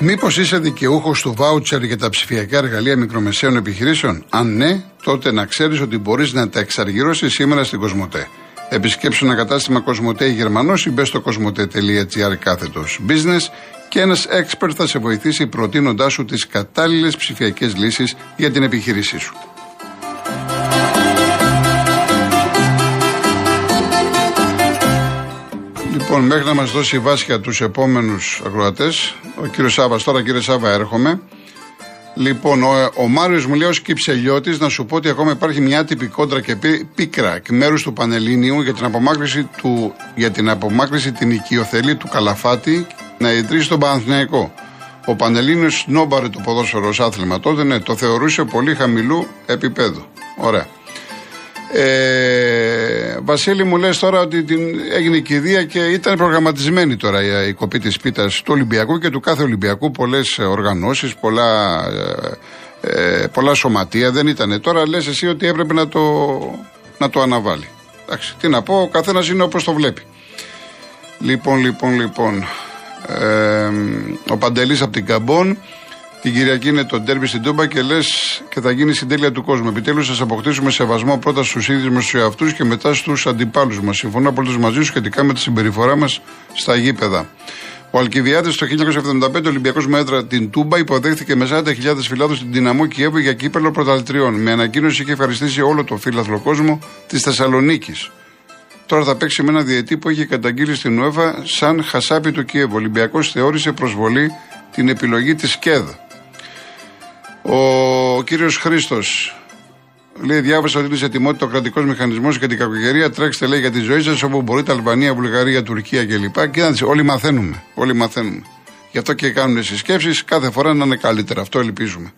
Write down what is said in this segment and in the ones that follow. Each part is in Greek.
Μήπως είσαι δικαιούχος του βάουτσερ για τα ψηφιακά εργαλεία μικρομεσαίων επιχειρήσεων; Αν ναι, τότε να ξέρεις ότι μπορείς να τα εξαργυρώσεις σήμερα στην Κοσμοτέ. Επισκέψου ένα κατάστημα Κοσμοτέ Γερμανός ή μπες στο κοσμοτέ.gr κάθετος business και ένας expert θα σε βοηθήσει προτείνοντάς σου τις κατάλληλες ψηφιακές λύσεις για την επιχείρησή σου. Λοιπόν, μέχρι να μας δώσει βάσια τους επόμενους ακροατές, ο κύριος Σάβα, τώρα κύριε Σάβα, έρχομαι. Λοιπόν, ο, ο Μάριος μου λέει ω κυψελιώτη να σου πω ότι ακόμα υπάρχει μια άτυπη κόντρα και πίκρα εκ μέρους του Πανελλήνιου για την απομάκρυση, του, για την, απομάκρυση την οικειοθελή του Καλαφάτη να ιδρύσει τον Παναθηναϊκό. Ο Πανελλήνιος νόμπαρε το ποδόσφαιρος ω άθλημα τότε, ναι, το θεωρούσε πολύ χαμηλού επίπεδου. Ωραία. Ε, Βασίλη μου λες τώρα ότι την, έγινε η κηδεία και ήταν προγραμματισμένη τώρα η, κοπή της πίτας του Ολυμπιακού και του κάθε Ολυμπιακού πολλές οργανώσεις, πολλά, ε, ε, πολλά σωματεία δεν ήταν. Τώρα λες εσύ ότι έπρεπε να το, να το αναβάλει. Εντάξει, τι να πω, ο καθένας είναι όπως το βλέπει. Λοιπόν, λοιπόν, λοιπόν. Ε, ο Παντελής από την Καμπόν την Κυριακή είναι το ντέρμπι στην Τούμπα και λες και θα γίνει συντέλεια του κόσμου. Επιτέλους θα αποκτήσουμε σεβασμό πρώτα στους ίδιους μας τους εαυτούς και μετά στους αντιπάλους μας. Συμφωνώ απολύτως μαζί σου σχετικά με τη συμπεριφορά μας στα γήπεδα. Ο Αλκιβιάδης το 1975 ο Ολυμπιακός Μέτρα την Τούμπα υποδέχθηκε με 40.000 φυλάδους στην Δυναμό Κιέβου για κύπελο πρωταλτριών. Με ανακοίνωση είχε ευχαριστήσει όλο το φύλαθλο κόσμο της Θεσσαλονίκης. Τώρα θα παίξει με ένα διετή που είχε καταγγείλει στην ΟΕΦΑ σαν χασάπι του Κιέβου. Ο Ολυμπιακός θεώρησε προσβολή την επιλογή της ΚΕΔ. Ο κύριος Χρήστος λέει: Διάβασα ότι είναι σε ετοιμότητα ο κρατικός μηχανισμός για την κακοκαιρία. Τρέξτε, λέει, για τη ζωή σας όπου μπορείτε, Αλβανία, Βουλγαρία, Τουρκία κλπ. Και όλοι μαθαίνουμε. Όλοι μαθαίνουμε. Γι' αυτό και κάνουν συσκέψεις κάθε φορά να είναι καλύτερα. Αυτό ελπίζουμε.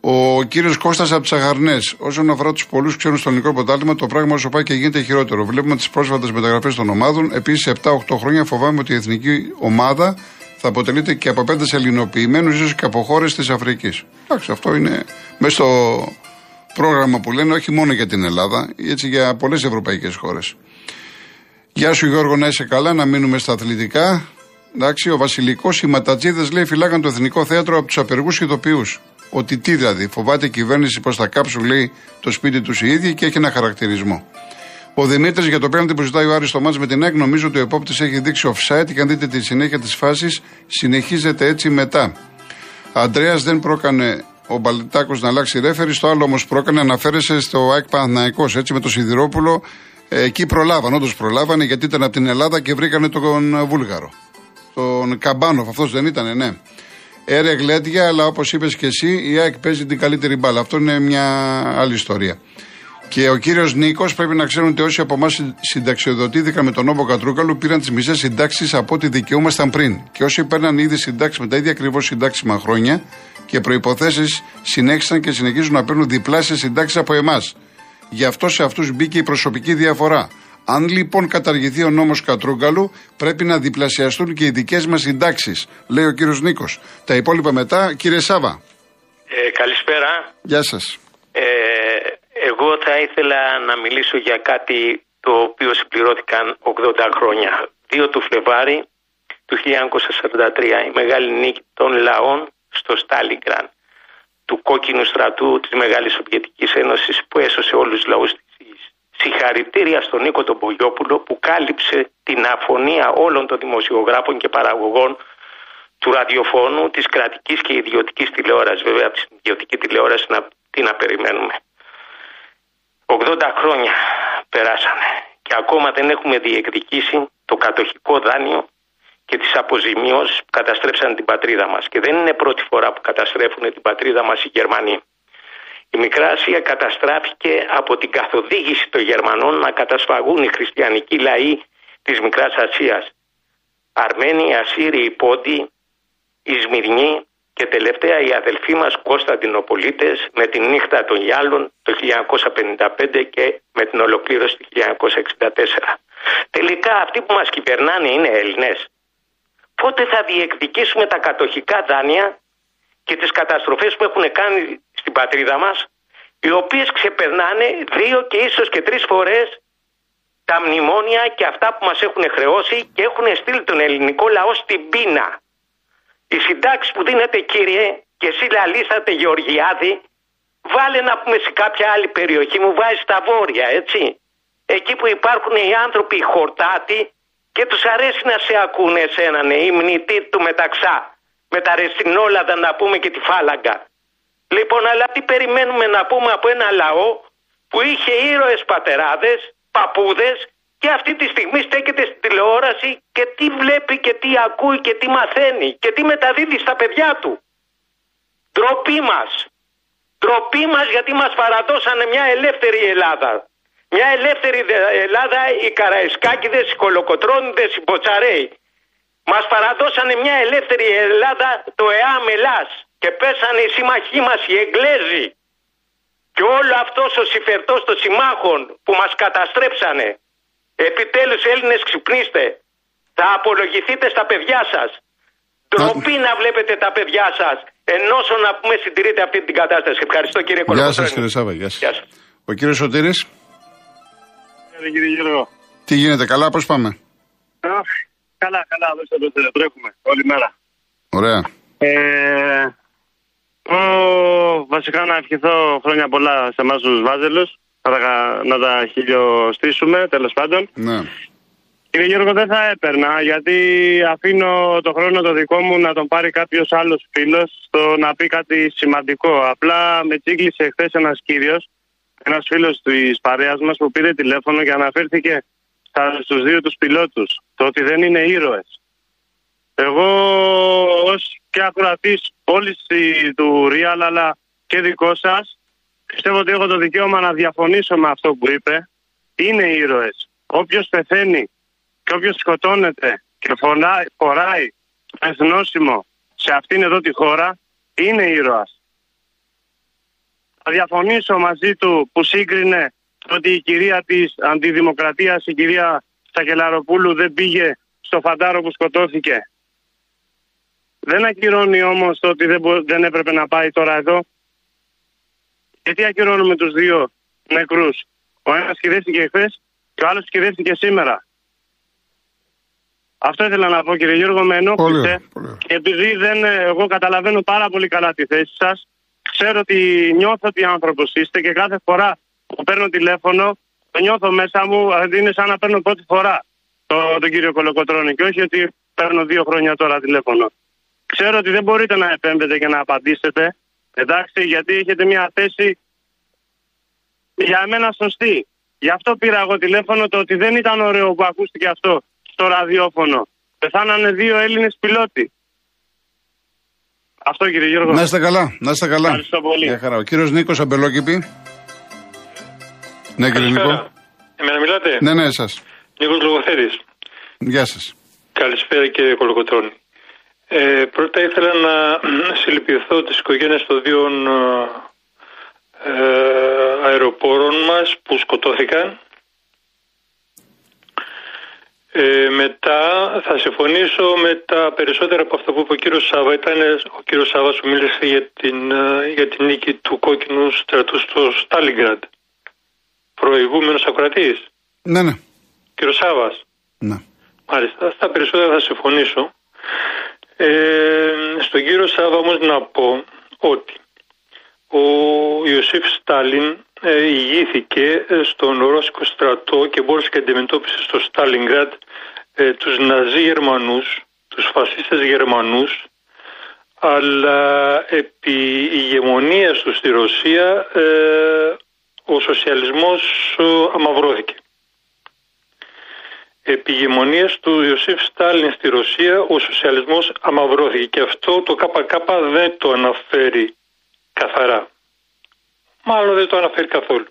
Ο κύριος Κώστας από τι Αγαρνέ. Όσον αφορά τους πολλούς ξένους στο ελληνικό ποτάλημα, το πράγμα όσο πάει και γίνεται χειρότερο. Βλέπουμε τις πρόσφατες μεταγραφές των ομάδων. Επίσης, 7-8 χρόνια φοβάμαι ότι η εθνική ομάδα θα αποτελείται και από πέντε ελληνοποιημένου, ίσως και από χώρες της Αφρικής. Εντάξει, αυτό είναι μέσα στο πρόγραμμα που λένε, όχι μόνο για την Ελλάδα, έτσι για πολλές ευρωπαϊκές χώρες. Γεια σου Γιώργο, να είσαι καλά, να μείνουμε στα αθλητικά. Εντάξει, ο Βασιλικός, οι ματατζίδες λέει φυλάγαν το Εθνικό Θέατρο από τους απεργούς ηθοποιού. Ότι τι δηλαδή, φοβάται η κυβέρνηση πως θα κάψουν λέει το σπίτι τους οι ίδιοι και έχει ένα χαρακτηρισμό. Ο Δημήτρης για το πέναντι που ζητάει ο Άρης στο μάτς με την ΑΕΚ νομίζω ότι ο επόπτης έχει δείξει offside και αν δείτε τη συνέχεια της φάσης συνεχίζεται έτσι μετά. Αντρέας δεν πρόκανε ο Μπαλτάκο να αλλάξει ρέφερη, στο άλλο όμως πρόκανε αναφέρεσαι στο ΑΕΚ Παναθναϊκό. Έτσι με το Σιδηρόπουλο εκεί προλάβαν, όντως προλάβανε γιατί ήταν από την Ελλάδα και βρήκανε τον Βούλγαρο. Τον Καμπάνοφ, αυτός δεν ήταν, ναι. Έρε γλέτια, αλλά όπως είπες και εσύ, η ΑΕΚ παίζει την καλύτερη μπάλα. Αυτό είναι μια άλλη ιστορία. Και ο κύριος Νίκος πρέπει να ξέρουν ότι όσοι από εμάς συνταξιοδοτήθηκαν με τον Νόβο Κατρούκαλου πήραν τις μισές συντάξεις από ό,τι δικαιούμασταν πριν. Και όσοι παίρναν ήδη συντάξεις με τα ίδια ακριβώς συντάξιμα χρόνια και προποθέσει συνέχισαν και συνεχίζουν να παίρνουν διπλάσια συντάξεις από εμάς. Γι' αυτό σε αυτούς μπήκε η προσωπική διαφορά. Αν λοιπόν καταργηθεί ο νόμος Κατρούγκαλου, πρέπει να διπλασιαστούν και οι δικές μας συντάξεις, λέει ο κύριος Νίκος. Τα υπόλοιπα μετά, κύριε Σάβα. Ε, καλησπέρα. Γεια σας. Ε, εγώ θα ήθελα να μιλήσω για κάτι το οποίο συμπληρώθηκαν 80 χρόνια. 2 του Φλεβάρι του 1943 η μεγάλη νίκη των λαών στο Στάλιγκραν του κόκκινου στρατού της Μεγάλης Σοβιετικής Ένωσης που έσωσε όλους τους λαούς της Συγχαρητήρια στον Νίκο τον Πογιόπουλο που κάλυψε την αφωνία όλων των δημοσιογράφων και παραγωγών του ραδιοφώνου, της κρατικής και ιδιωτικής τηλεόρασης. Βέβαια από την ιδιωτική τηλεόραση να, τι να περιμένουμε. 80 χρόνια περάσανε και ακόμα δεν έχουμε διεκδικήσει το κατοχικό δάνειο και τις αποζημιώσεις που καταστρέψαν την πατρίδα μας. Και δεν είναι πρώτη φορά που καταστρέφουν την πατρίδα μας οι Γερμανοί. Η Μικρά Ασία καταστράφηκε από την καθοδήγηση των Γερμανών να κατασφαγούν οι χριστιανικοί λαοί της Μικράς Ασίας. Αρμένοι, Ασσύριοι, Πόντιοι, Ισμυρνοί, και τελευταία οι αδελφοί μας Κωνσταντινοπολίτες με τη νύχτα των Γιάλων το 1955 και με την ολοκλήρωση του 1964. Τελικά αυτοί που μας κυβερνάνε είναι Έλληνες. Πότε θα διεκδικήσουμε τα κατοχικά δάνεια και τις καταστροφές που έχουν κάνει στην πατρίδα μας οι οποίες ξεπερνάνε δύο και ίσως και τρεις φορές τα μνημόνια και αυτά που μας έχουν χρεώσει και έχουν στείλει τον ελληνικό λαό στην πείνα. Οι συντάξεις που δίνετε κύριε και εσύ λαλήσατε Γεωργιάδη, βάλε να πούμε σε κάποια άλλη περιοχή, μου βάζει τα βόρεια, έτσι. Εκεί που υπάρχουν οι άνθρωποι οι χορτάτοι και τους αρέσει να σε ακούνε εσένα, ναι, η μνητή του μεταξά. Με τα ρεστινόλαδα να πούμε και τη φάλαγγα. Λοιπόν, αλλά τι περιμένουμε να πούμε από ένα λαό που είχε ήρωες πατεράδες, παππούδες και αυτή τη στιγμή στέκεται στην τηλεόραση και τι βλέπει και τι ακούει και τι μαθαίνει και τι μεταδίδει στα παιδιά του. Τροπή μας. Τροπή μας γιατί μας παραδώσανε μια ελεύθερη Ελλάδα. Μια ελεύθερη Ελλάδα οι Καραϊσκάκηδες, οι Κολοκοτρώνιδες, οι Μποτσαρέοι. Μας παραδώσανε μια ελεύθερη Ελλάδα το ΕΑΜ Ελλάς και πέσανε οι σύμμαχοί μας οι Εγγλέζοι. Και όλο αυτός ο συμφερτός των συμμάχων που μας καταστρέψανε. Επιτέλους Έλληνες ξυπνήστε. Θα απολογηθείτε στα παιδιά σας. Τροπή να βλέπετε τα παιδιά σας. Ενώ να πούμε συντηρείτε αυτή την κατάσταση. Ευχαριστώ κύριε Κολοκοτρώνη. Γεια σας κύριε Σάβα. Γεια σας. Ο κύριος Σωτήρης. Κύριε Γιώργο. Τι γίνεται, καλά, πώς πάμε; καλά, καλά, δώστε το τρέχουμε όλη μέρα. Ωραία. Ε, ο, βασικά να ευχηθώ χρόνια πολλά σε εμάς τους Βάζελους, να τα, να τα χιλιοστήσουμε τέλος πάντων. Ναι. Κύριε Γιώργο, δεν θα έπαιρνα γιατί αφήνω το χρόνο το δικό μου να τον πάρει κάποιος άλλος φίλος στο να πει κάτι σημαντικό. Απλά με τσίγκλισε χθες ένας κύριος, ένας φίλος της παρέας μας που πήρε τηλέφωνο και αναφέρθηκε στους δύο τους πιλότους. Το ότι δεν είναι ήρωες. Εγώ ως και ακροατής όλη του Real αλλά και δικό σας, πιστεύω ότι έχω το δικαίωμα να διαφωνήσω με αυτό που είπε. Είναι ήρωες. Όποιος πεθαίνει και όποιος σκοτώνεται και φοράει, φοράει εθνόσημο σε αυτήν εδώ τη χώρα είναι ήρωας. Θα διαφωνήσω μαζί του που σύγκρινε ότι η κυρία της αντιδημοκρατίας, η κυρία Σακελαροπούλου δεν πήγε στο φαντάρο που σκοτώθηκε. Δεν ακυρώνει όμως το ότι δεν, δεν έπρεπε να πάει τώρα εδώ. Γιατί ακυρώνουμε τους δύο νεκρούς. Ο ένας κυδεύτηκε χθες και ο άλλος κυδεύτηκε σήμερα. Αυτό ήθελα να πω κύριε Γιώργο, με ενόχλησε. Και επειδή δεν, εγώ καταλαβαίνω πάρα πολύ καλά τη θέση σας, ξέρω ότι νιώθω ότι άνθρωπος είστε και κάθε φορά που παίρνω τηλέφωνο, το νιώθω μέσα μου, είναι σαν να παίρνω πρώτη φορά το, τον κύριο Κολοκοτρώνη και όχι ότι παίρνω δύο χρόνια τώρα τηλέφωνο. Ξέρω ότι δεν μπορείτε να επέμβετε και να απαντήσετε, εντάξει, γιατί έχετε μια θέση για μένα σωστή. Γι' αυτό πήρα εγώ τηλέφωνο το ότι δεν ήταν ωραίο που ακούστηκε αυτό στο ραδιόφωνο. Πεθάνανε δύο Έλληνες πιλότοι. Αυτό κύριε Γιώργο. Να είστε καλά, να είστε καλά. Ευχαριστώ πολύ. Για χαρά. Ο κύριος Νίκος Αμπελόκηπη. Ναι κύριε Νίκο. Εμένα μιλάτε; Ναι, ναι, εσάς. Νίκος Λογοθέτης. Γεια σας. Καλησπέρα κύριε Κολοκοτρώνη. Ε, πρώτα ήθελα να συλληπιθώ τις οικογένειες των δύο ε, αεροπόρων μας που σκοτώθηκαν ε, μετά θα συμφωνήσω με τα περισσότερα από αυτά που είπε ο κύριος Σάβα. Ήταν ο κύριος Σάβας που μίλησε για την, ε, για την νίκη του κόκκινου στρατού στο Στάλιγκραντ. Προηγούμενος ακροατής. Ναι, ναι. Κύριος Σάβας. Ναι. Μάλιστα, στα περισσότερα θα συμφωνήσω. Ε, στον κύριο Σάβα όμως να πω ότι ο Ιωσήφ Στάλιν ε, ηγήθηκε ε, στον Ρώσικο στρατό και μπόρεσε και αντιμετώπισε στο Στάλιγκραντ ε, τους Ναζί Γερμανούς, τους φασίστες Γερμανούς, αλλά επί ηγεμονίας τους στη Ρωσία ε, ο σοσιαλισμός αμαυρώθηκε. Επί ηγεμονίας του Ιωσήφ Στάλιν στη Ρωσία ο σοσιαλισμός αμαυρώθηκε και αυτό το ΚΚ δεν το αναφέρει καθαρά μάλλον δεν το αναφέρει καθόλου.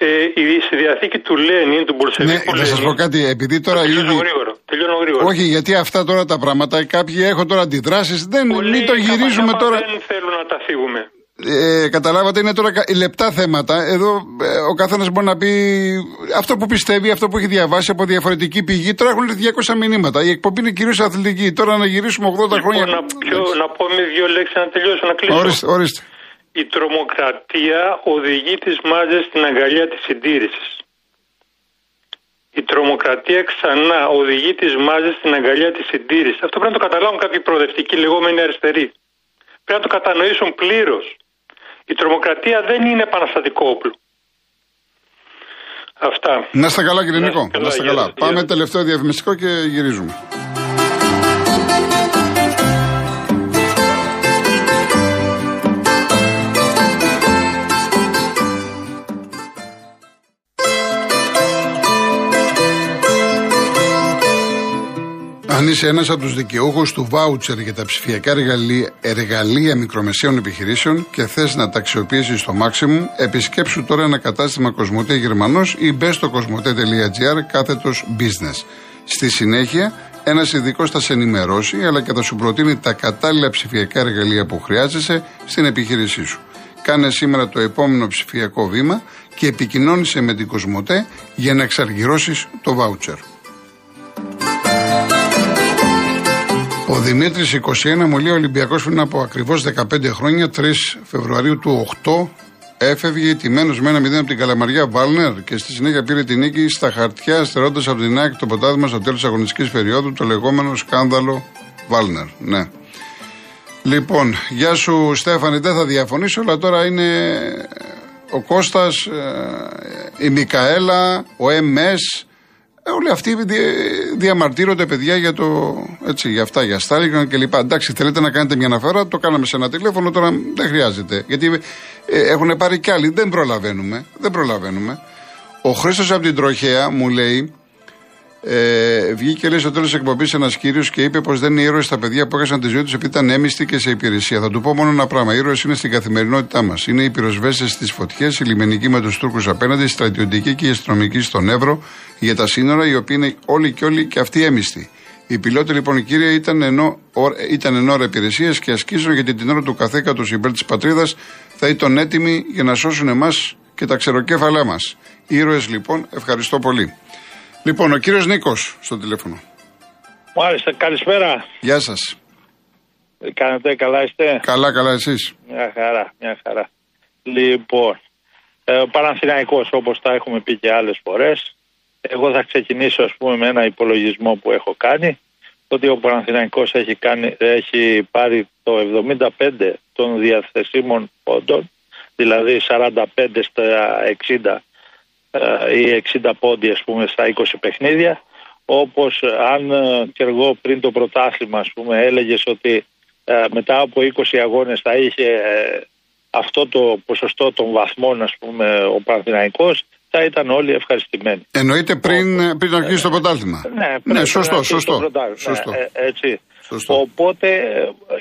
Ε, η, στη διαθήκη του Λένιν, του Μπολσεβίκου Ναι, θα σα πω κάτι, επειδή τώρα τελειώνω ήδη... Γρήγορα, τελειώνω γρήγορα. Όχι, γιατί αυτά τώρα τα πράγματα, κάποιοι έχουν τώρα αντιδράσεις. Δεν, Πολλοί μην το γυρίζουμε καπα-καπα τώρα. Δεν θέλουν να τα φύγουμε. Ε, καταλάβατε, είναι τώρα κα- λεπτά θέματα. Εδώ ε, ο καθένας μπορεί να πει αυτό που πιστεύει, αυτό που έχει διαβάσει από διαφορετική πηγή. Τώρα έχουν έρθει 200 μηνύματα. Η εκπομπή είναι κυρίως αθλητική. Τώρα να γυρίσουμε 80 Λοιπόν, χρόνια. να, πιο, να πω με δύο λέξεις να τελειώσω, να κλείσω. Ορίστε, ορίστε. Η τρομοκρατία οδηγεί τις μάζες στην αγκαλιά της συντήρησης. η τρομοκρατία ξανά οδηγεί τις μάζες στην αγκαλιά της συντήρησης. Αυτό πρέπει να το καταλάβουν κάποιοι προοδευτικοί λεγόμενοι αριστεροί. Πρέπει να το κατανοήσουν πλήρως. Η τρομοκρατία δεν είναι επαναστατικό όπλο. Αυτά. Να είστε καλά κύριε Νίκο. Να είστε καλά. Πάμε τελευταίο διαφημιστικό και γυρίζουμε. Αν είσαι ένας από τους δικαιούχους του βάουτσερ για τα ψηφιακά εργαλεία, εργαλεία μικρομεσαίων επιχειρήσεων και θες να τα αξιοποιήσεις στο maximum, επισκέψου τώρα ένα κατάστημα Κοσμοτέ Γερμανός ή μπες στο κοσμοτέ.gr κάθετος business. Στη συνέχεια, ένας ειδικός θα σε ενημερώσει αλλά και θα σου προτείνει τα κατάλληλα ψηφιακά εργαλεία που χρειάζεσαι στην επιχείρησή σου. Κάνε σήμερα το επόμενο ψηφιακό βήμα και επικοινώνησε με την Κοσμοτέ για να εξαργυρώσεις το βάουτσερ. Ο Δημήτρης 21 μου λέει: Ο Ολυμπιακός πριν από ακριβώς 15 χρόνια, 3 Φεβρουαρίου του 8, έφευγε τιμένο με ένα 0 από την Καλαμαριά Βάλνερ και στη συνέχεια πήρε την νίκη στα χαρτιά, στερώντας από την ΑΕΚ το ποτάδι στο τέλος της αγωνιστικής περίοδου, το λεγόμενο σκάνδαλο Βάλνερ. Ναι. Λοιπόν, γεια σου Στέφανη, δεν θα διαφωνήσω, αλλά τώρα είναι ο Κώστας, ε, η Μικαέλα, ο ΕΜΕΣ, ε, όλοι αυτοί διαμαρτύρονται παιδιά για, το, έτσι, για αυτά, για Στάλιγκραν κλπ. Εντάξει, θέλετε να κάνετε μια αναφορά, το κάναμε σε ένα τηλέφωνο, τώρα δεν χρειάζεται. Γιατί ε, έχουν πάρει κι άλλοι, δεν προλαβαίνουμε. Δεν προλαβαίνουμε. Ο Χρήστος από την Τροχέα μου λέει ε, βγήκε λέει στο τέλος της εκπομπής ένας κύριος και είπε πως δεν είναι ήρωες στα παιδιά που έχασαν τη ζωή τους επειδή ήταν έμιστοι και σε υπηρεσία. Θα του πω μόνο ένα πράγμα. Οι ήρωες είναι στην καθημερινότητά μας. Είναι οι πυροσβέστες στις φωτιές, οι λιμενικοί με τους Τούρκους απέναντι, οι στρατιωτικοί και οι αστυνομικοί στον Εύρο για τα σύνορα, οι οποίοι είναι όλοι και όλοι και αυτοί έμιστοι. Οι πιλότοι λοιπόν κύριε ήταν ενώ, ήταν εν ώρα υπηρεσίας και ασκήσεων γιατί την ώρα του καθέκατο υπέρ της πατρίδας θα ήταν έτοιμοι για να σώσουν εμάς και τα ξεροκέφαλά μας. Ήρωες λοιπόν, ευχαριστώ πολύ. Λοιπόν, ο κύριος Νίκος στο τηλέφωνο. Μάλιστα, καλησπέρα. Γεια σας. Κάνετε καλά, είστε; Καλά, καλά, εσείς; Μια χαρά, μια χαρά. Λοιπόν, ε, Παναθηναϊκός όπως τα έχουμε πει και άλλες φορές εγώ θα ξεκινήσω ας πούμε με ένα υπολογισμό που έχω κάνει ότι ο Παναθηναϊκός έχει, κάνει, έχει πάρει το 75 των διαθεσίμων πόντων δηλαδή 45 στα 60 ε, ή 60 πόντι ας πούμε στα 20 παιχνίδια όπως αν ε, και εγώ πριν το πρωτάθλημα ας πούμε έλεγες ότι ε, μετά από 20 αγώνες θα είχε αυτό το ποσοστό των βαθμών ας πούμε ο Παναθηναϊκός θα ήταν όλοι ευχαριστημένοι. Εννοείται πριν, πριν αρχίσει το πρωτάθλημα. Ναι, ναι σωστό, σωστό. σωστό. Ναι, έτσι. Σωστό. Οπότε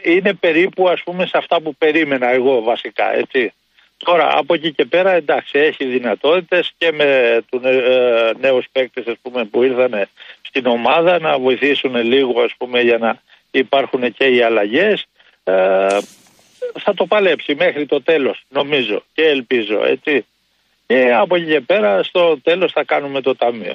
είναι περίπου ας πούμε σε αυτά που περίμενα εγώ βασικά, έτσι. Τώρα από εκεί και πέρα εντάξει έχει δυνατότητες και με του ε, νέους παίκτες ας πούμε που ήρθαν στην ομάδα να βοηθήσουν λίγο ας πούμε για να υπάρχουν και οι αλλαγές. Ε, θα το παλέψει μέχρι το τέλος νομίζω και ελπίζω έτσι. Και από εκεί και πέρα στο τέλος θα κάνουμε το ταμείο.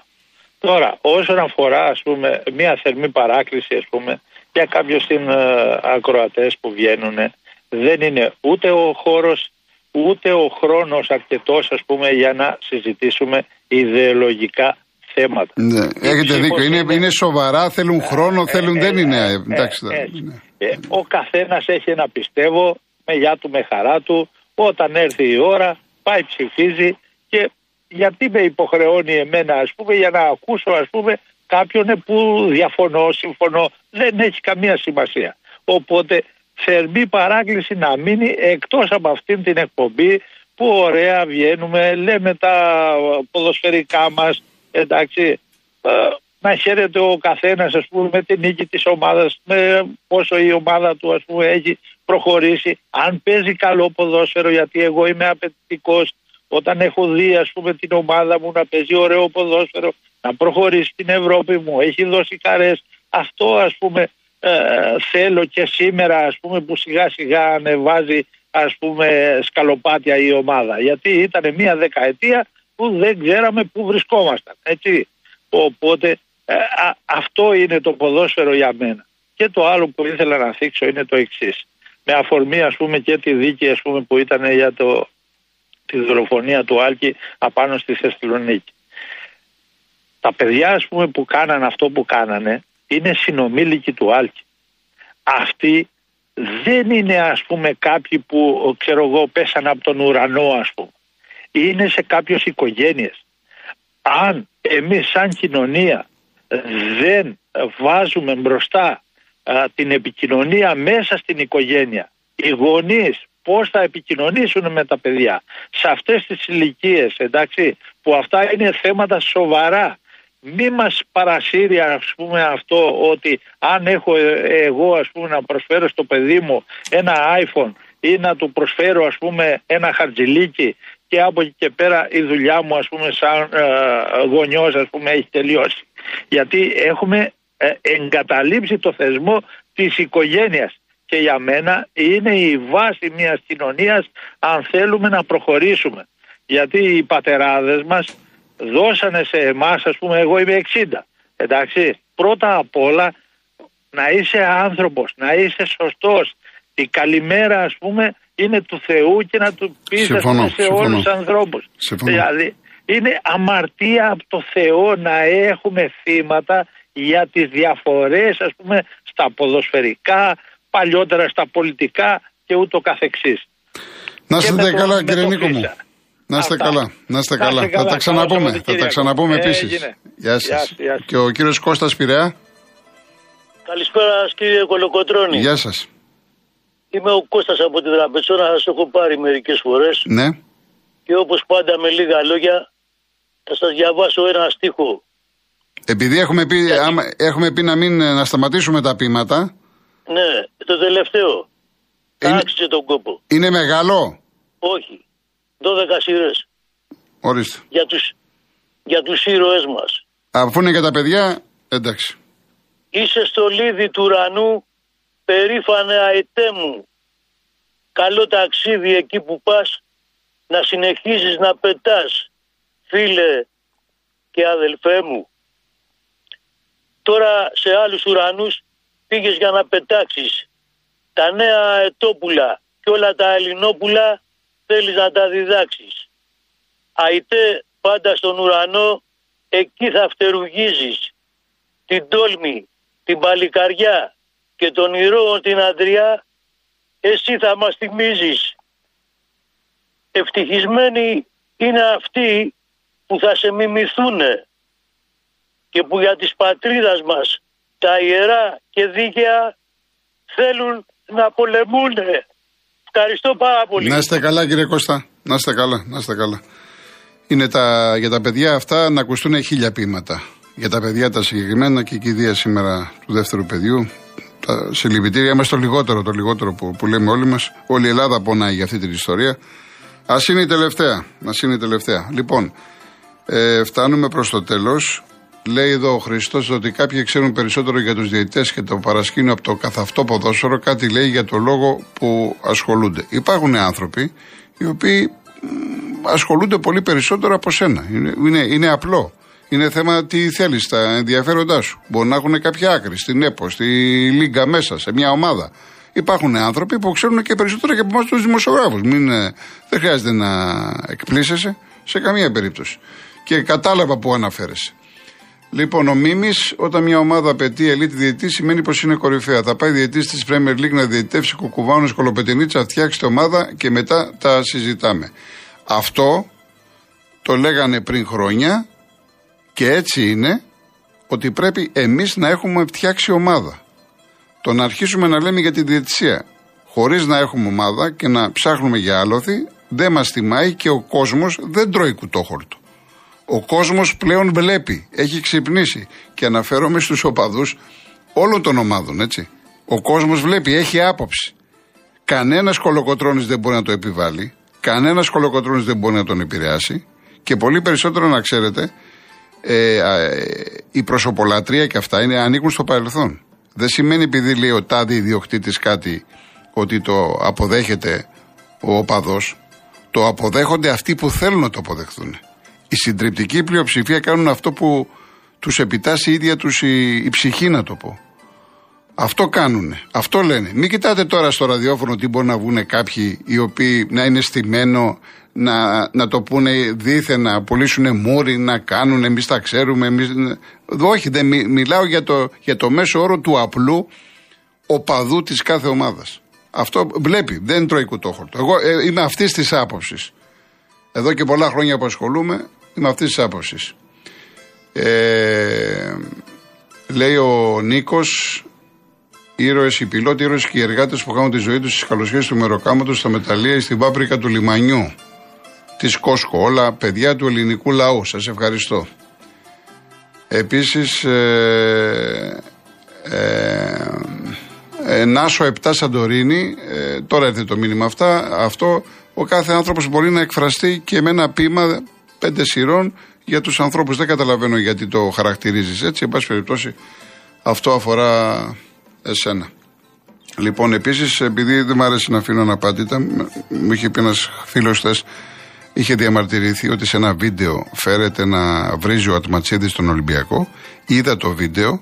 Τώρα όσον αφορά ας πούμε μια θερμή παράκληση ας πούμε για κάποιους στην ε, ακροατές που βγαίνουν δεν είναι ούτε ο χώρος ούτε ο χρόνος αρκετός ας πούμε για να συζητήσουμε ιδεολογικά θέματα. Ναι, έχετε δίκιο. Είναι, είναι σοβαρά, θέλουν ε, χρόνο, ε, θέλουν, δεν είναι. Ε, εντάξει, ο καθένας έχει ένα πιστεύω, με γεια του, με χαρά του. Όταν έρθει η ώρα, πάει ψηφίζει και γιατί με υποχρεώνει εμένα, ας πούμε, για να ακούσω, ας πούμε, κάποιον που διαφωνώ, συμφωνώ. Δεν έχει καμία σημασία. Οπότε θερμή παράκληση να μείνει εκτός από αυτήν την εκπομπή που ωραία βγαίνουμε, λέμε τα ποδοσφαιρικά μας, εντάξει, ε, να χαίρεται ο καθένας ας πούμε με την νίκη της ομάδας, με πόσο η ομάδα του ας πούμε έχει προχωρήσει, αν παίζει καλό ποδόσφαιρο γιατί εγώ είμαι απαιτητικός όταν έχω δει ας πούμε την ομάδα μου να παίζει ωραίο ποδόσφαιρο, να προχωρήσει στην Ευρώπη μου, έχει δώσει χαρές, αυτό ας πούμε ε, θέλω και σήμερα ας πούμε που σιγά σιγά ανεβάζει ας πούμε σκαλοπάτια η ομάδα. Γιατί ήταν μια δεκαετία που δεν ξέραμε πού βρισκόμασταν έτσι. Οπότε ε, αυτό είναι το ποδόσφαιρο για μένα. Και το άλλο που ήθελα να θίξω είναι το εξής. με αφορμή ας πούμε και τη δίκη ας πούμε που ήταν για το, τη δολοφονία του Άλκη απάνω στη Θεσσαλονίκη. Τα παιδιά ας πούμε που κάνανε αυτό που κάνανε είναι συνομήλικοι του Άλκη. Αυτοί δεν είναι ας πούμε κάποιοι που ξέρω εγώ πέσαν από τον ουρανό ας πούμε. Είναι σε κάποιες οικογένειες. Αν εμείς σαν κοινωνία δεν βάζουμε μπροστά την επικοινωνία μέσα στην οικογένεια, οι γονείς πώς θα επικοινωνήσουν με τα παιδιά; Σε αυτές τις ηλικίες, εντάξει, που αυτά είναι θέματα σοβαρά. Μη μας παρασύρει ας πούμε αυτό ότι αν έχω ε, εγώ ας πούμε να προσφέρω στο παιδί μου ένα iPhone ή να του προσφέρω ας πούμε ένα χαρτζιλίκι και από εκεί και πέρα η δουλειά μου ας πούμε σαν ε, γονιός ας πούμε έχει τελειώσει. Γιατί έχουμε ε, εγκαταλείψει το θεσμό της οικογένειας και για μένα είναι η βάση μιας κοινωνίας αν θέλουμε να προχωρήσουμε. Γιατί οι πατεράδες μας δώσανε σε εμάς, ας πούμε, εγώ είμαι 60, εντάξει, πρώτα απ' όλα να είσαι άνθρωπος, να είσαι σωστός. Η καλημέρα, ας πούμε, είναι του Θεού και να του πεις σε όλους τους ανθρώπους. Δηλαδή, είναι αμαρτία από το Θεό να έχουμε θύματα για τις διαφορές, ας πούμε, στα ποδοσφαιρικά, παλιότερα στα πολιτικά και ούτω καθεξής. Να είστε καλά κύριε Νίκο μου. Να είστε καλά. Να είστε καλά. Θα τα ξαναπούμε. Θα τα ξαναπούμε επίσης. Γεια σας. Και ο κύριος Κώστας Πειραιά. Καλησπέρα κύριε Κολοκοτρόνη. Γεια σας. Είμαι ο Κώστας από τη Δραπετσόνα, σας έχω πάρει μερικές φορές. Ναι. Και όπως πάντα με λίγα λόγια θα σας διαβάσω ένα στίχο. Επειδή έχουμε πει, έχουμε πει να, μην, να σταματήσουμε τα πείματα. Ναι, το τελευταίο. Είναι... Άξιζε τον κόπο. Είναι μεγάλο; Όχι. 12 σειρέ. Ορίστε. Για τους, για τους ήρωές μας. Αφού είναι για τα παιδιά, εντάξει. Είσαι στο λίδι του ουρανού, περήφανε αετέ μου. Καλό ταξίδι εκεί που πας, να συνεχίζεις να πετάς, φίλε και αδελφέ μου. Τώρα σε άλλους ουρανούς πήγες για να πετάξεις τα νέα ετόπουλα και όλα τα ελληνόπουλα θέλεις να τα διδάξεις. Αϊτέ πάντα στον ουρανό, εκεί θα φτερουγίζεις την τόλμη, την παλικαριά και τον ηρώο την αντριά, εσύ θα μας θυμίζεις. Ευτυχισμένοι είναι αυτοί που θα σε μιμηθούνε και που για της πατρίδας μας τα ιερά και δίκαια θέλουν να πολεμούνε. Ευχαριστώ πάρα πολύ. Να είστε καλά κύριε Κώστα. Να είστε καλά, να είστε καλά. Είναι τα, για τα παιδιά αυτά να ακουστούν χίλια ποίηματα. Για τα παιδιά τα συγκεκριμένα και η κηδεία σήμερα του δεύτερου παιδιού. Τα συλληπιτήρια είμαστε το λιγότερο, το λιγότερο που, που λέμε όλοι μας. Όλη η Ελλάδα πονάει για αυτή την ιστορία. Α είναι η τελευταία. Α είναι η τελευταία. Λοιπόν, ε, φτάνουμε προς το τέλος. Λέει εδώ ο Χριστός ότι κάποιοι ξέρουν περισσότερο για τους διαιτητές και το παρασκήνιο από το καθαυτό ποδόσφαιρο. Κάτι λέει για το λόγο που ασχολούνται. Υπάρχουν άνθρωποι οι οποίοι ασχολούνται πολύ περισσότερο από σένα. Είναι, είναι, είναι απλό. Είναι θέμα τι θέλεις, τα ενδιαφέροντά σου. Μπορεί να έχουν κάποια άκρη στην ΕΠΟ, στη Λίγκα μέσα, σε μια ομάδα. Υπάρχουν άνθρωποι που ξέρουν και περισσότερο και από εμάς τους δημοσιογράφους. Ε, δεν χρειάζεται να εκπλήσεσαι σε καμία περίπτωση. Και κατάλαβα που αναφέρεσαι. Λοιπόν, ο Μίμης, όταν μια ομάδα απαιτεί ελίτ διαιτή, σημαίνει πως είναι κορυφαία. Θα πάει διαιτή της Premier League να διαιτητεύσει κουκουβάνου κολοπετινίτσα, φτιάξει την ομάδα και μετά τα συζητάμε. Αυτό το λέγανε πριν χρόνια και έτσι είναι ότι πρέπει εμείς να έχουμε φτιάξει ομάδα. Το να αρχίσουμε να λέμε για τη διαιτησία χωρίς να έχουμε ομάδα και να ψάχνουμε για άλοθη δεν μας τιμάει και ο κόσμος δεν τρώει κουτόχορτο. Ο κόσμος πλέον βλέπει, έχει ξυπνήσει και αναφέρομαι στους οπαδούς όλων των ομάδων, έτσι. Ο κόσμος βλέπει, έχει άποψη. Κανένας κολοκοτρώνης δεν μπορεί να το επιβάλλει, κανένας κολοκοτρώνης δεν μπορεί να τον επηρεάσει και πολύ περισσότερο να ξέρετε, ε, ε, η προσωπολατρία και αυτά είναι, ανήκουν στο παρελθόν. Δεν σημαίνει επειδή λέει ο τάδι ιδιοκτήτης κάτι ότι το αποδέχεται ο οπαδός, το αποδέχονται αυτοί που θέλουν να το αποδεχθούν η συντριπτική πλειοψηφία κάνουν αυτό που τους επιτάσσει η ίδια τους η, ψυχή να το πω. Αυτό κάνουν. Αυτό λένε. Μην κοιτάτε τώρα στο ραδιόφωνο τι μπορεί να βγουν κάποιοι οι οποίοι να είναι στημένο, να, να το πούνε δίθεν, να πουλήσουν μούρι, να κάνουν, εμείς τα ξέρουμε. Εμείς... Όχι, δεν μιλάω για το, για το μέσο όρο του απλού οπαδού της κάθε ομάδας. Αυτό βλέπει, δεν τρώει κουτόχορτο. Εγώ ε, είμαι αυτής της άποψης. Εδώ και πολλά χρόνια που ασχολούμαι, είμαι αυτής της άποψης. Ε, λέει ο Νίκος, ήρωες, οι πιλότοι, ήρωες και οι εργάτες που κάνουν τη ζωή τους στις καλοσχέσεις του μεροκάματος στα μεταλλεία ή στην πάπρικα του λιμανιού. Της Κόσκο, όλα παιδιά του ελληνικού λαού. Σας ευχαριστώ. Επίσης, ε, ε, ε, Νάσο 7 Σαντορίνη, ε, τώρα έρθει το μήνυμα αυτά. Αυτό ο κάθε άνθρωπος μπορεί να εκφραστεί και με ένα πείμα πέντε σειρών για τους ανθρώπους. Δεν καταλαβαίνω γιατί το χαρακτηρίζεις έτσι. Εν πάση περιπτώσει, αυτό αφορά εσένα. Λοιπόν, επίσης, επειδή δεν μου άρεσε να αφήνω αναπάντητα, μου είχε πει ένας φίλος θε, είχε διαμαρτυρηθεί ότι σε ένα βίντεο φέρεται να βρίζει ο Ατματσίδης στον Ολυμπιακό. Είδα το βίντεο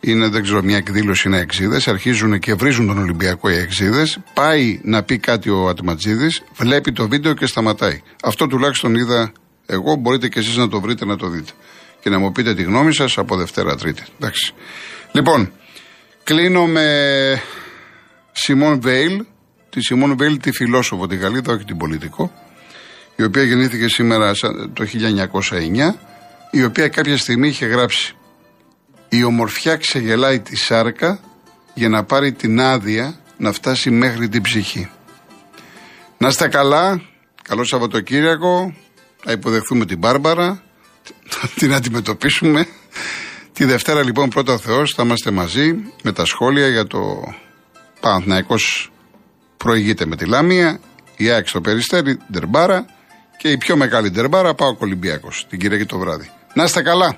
είναι δεν ξέρω μια εκδήλωση είναι εξίδες, αρχίζουν και βρίζουν τον Ολυμπιακό οι εξίδες. Πάει να πει κάτι ο Ατματζίδη, βλέπει το βίντεο και σταματάει. Αυτό τουλάχιστον είδα εγώ, μπορείτε και εσείς να το βρείτε να το δείτε. Και να μου πείτε τη γνώμη σας από Δευτέρα Τρίτη. Εντάξει. Λοιπόν, κλείνω με Σιμών Βέιλ, τη Σιμών Βέιλ τη φιλόσοφο, τη Γαλλίδα, όχι την πολιτικό, η οποία γεννήθηκε σήμερα το 1909, η οποία κάποια στιγμή είχε γράψει η ομορφιά ξεγελάει τη σάρκα για να πάρει την άδεια να φτάσει μέχρι την ψυχή. Να είστε καλά, καλό Σαββατοκύριακο, θα υποδεχθούμε την Μπάρμπαρα, την αντιμετωπίσουμε. Τη Δευτέρα λοιπόν πρώτα Θεός θα είμαστε μαζί με τα σχόλια για το Παναθηναϊκός προηγείται με τη Λάμια, η ΑΕΚ στο Περιστέρι, Ντερμπάρα και η πιο μεγάλη Ντερμπάρα πάω Κολυμπιακός την Κυριακή το βράδυ. Να είστε καλά.